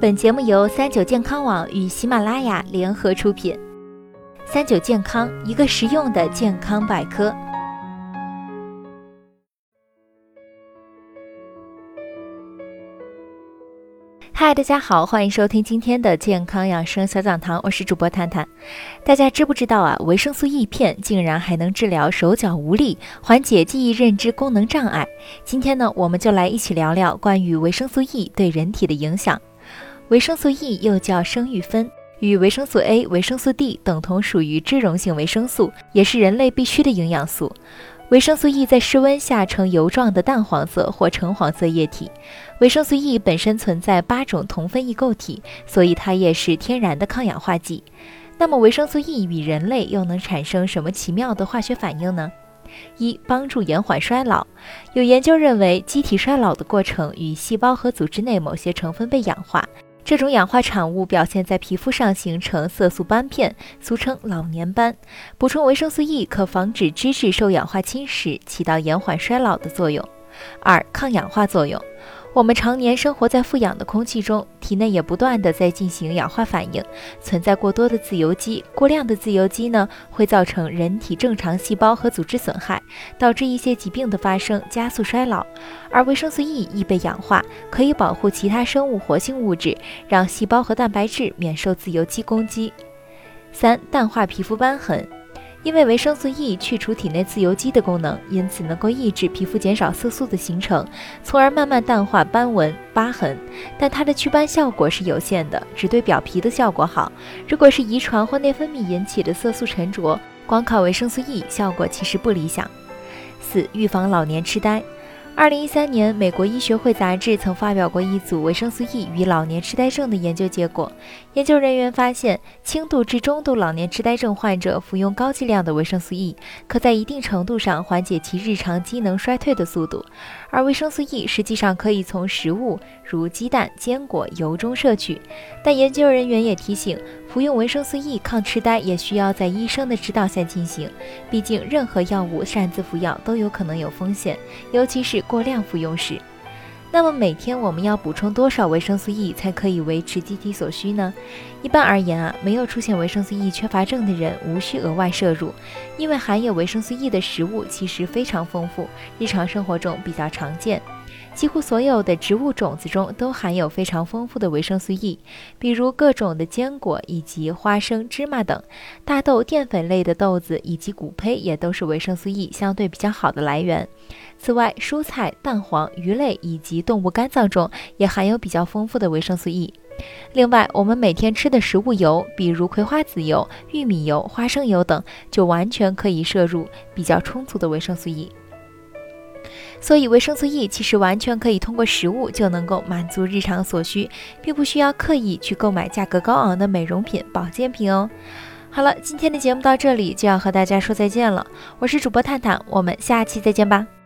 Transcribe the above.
本节目由三九健康网与喜马拉雅联合出品。三九健康，一个实用的健康百科。嗨，大家好，欢迎收听今天的健康养生小讲堂，我是主播探探。大家知不知道啊？维生素 E 片竟然还能治疗手脚无力，缓解记忆认知功能障碍。今天呢，我们就来一起聊聊关于维生素 E 对人体的影响。维生素 E 又叫生育酚，与维生素 A、维生素 D 等同属于脂溶性维生素，也是人类必需的营养素。维生素 E 在室温下呈油状的淡黄色或橙黄色液体。维生素 E 本身存在八种同分异构体，所以它也是天然的抗氧化剂。那么，维生素 E 与人类又能产生什么奇妙的化学反应呢？一、帮助延缓衰老。有研究认为，机体衰老的过程与细胞和组织内某些成分被氧化。这种氧化产物表现在皮肤上，形成色素斑片，俗称老年斑。补充维生素 E 可防止脂质受氧化侵蚀，起到延缓衰老的作用。二、抗氧化作用。我们常年生活在富氧的空气中，体内也不断的在进行氧化反应，存在过多的自由基。过量的自由基呢，会造成人体正常细胞和组织损害，导致一些疾病的发生，加速衰老。而维生素 E 易被氧化，可以保护其他生物活性物质，让细胞和蛋白质免受自由基攻击。三、淡化皮肤斑痕。因为维生素 E 去除体内自由基的功能，因此能够抑制皮肤减少色素的形成，从而慢慢淡化斑纹、疤痕。但它的祛斑效果是有限的，只对表皮的效果好。如果是遗传或内分泌引起的色素沉着，光靠维生素 E 效果其实不理想。四、预防老年痴呆。二零一三年，美国医学会杂志曾发表过一组维生素 E 与老年痴呆症的研究结果。研究人员发现，轻度至中度老年痴呆症患者服用高剂量的维生素 E，可在一定程度上缓解其日常机能衰退的速度。而维生素 E 实际上可以从食物如鸡蛋、坚果、油中摄取。但研究人员也提醒，服用维生素 E 抗痴呆也需要在医生的指导下进行。毕竟，任何药物擅自服药都有可能有风险，尤其是过量服用时。那么每天我们要补充多少维生素 E 才可以维持机体所需呢？一般而言啊，没有出现维生素 E 缺乏症的人无需额外摄入，因为含有维生素 E 的食物其实非常丰富，日常生活中比较常见。几乎所有的植物种子中都含有非常丰富的维生素 E，比如各种的坚果以及花生、芝麻等，大豆、淀粉类的豆子以及谷胚也都是维生素 E 相对比较好的来源。此外，蔬菜、蛋黄、鱼类以及动物肝脏中也含有比较丰富的维生素 E。另外，我们每天吃的食物油，比如葵花籽油、玉米油、花生油等，就完全可以摄入比较充足的维生素 E。所以，维生素 E 其实完全可以通过食物就能够满足日常所需，并不需要刻意去购买价格高昂的美容品、保健品哦。好了，今天的节目到这里就要和大家说再见了，我是主播探探，我们下期再见吧。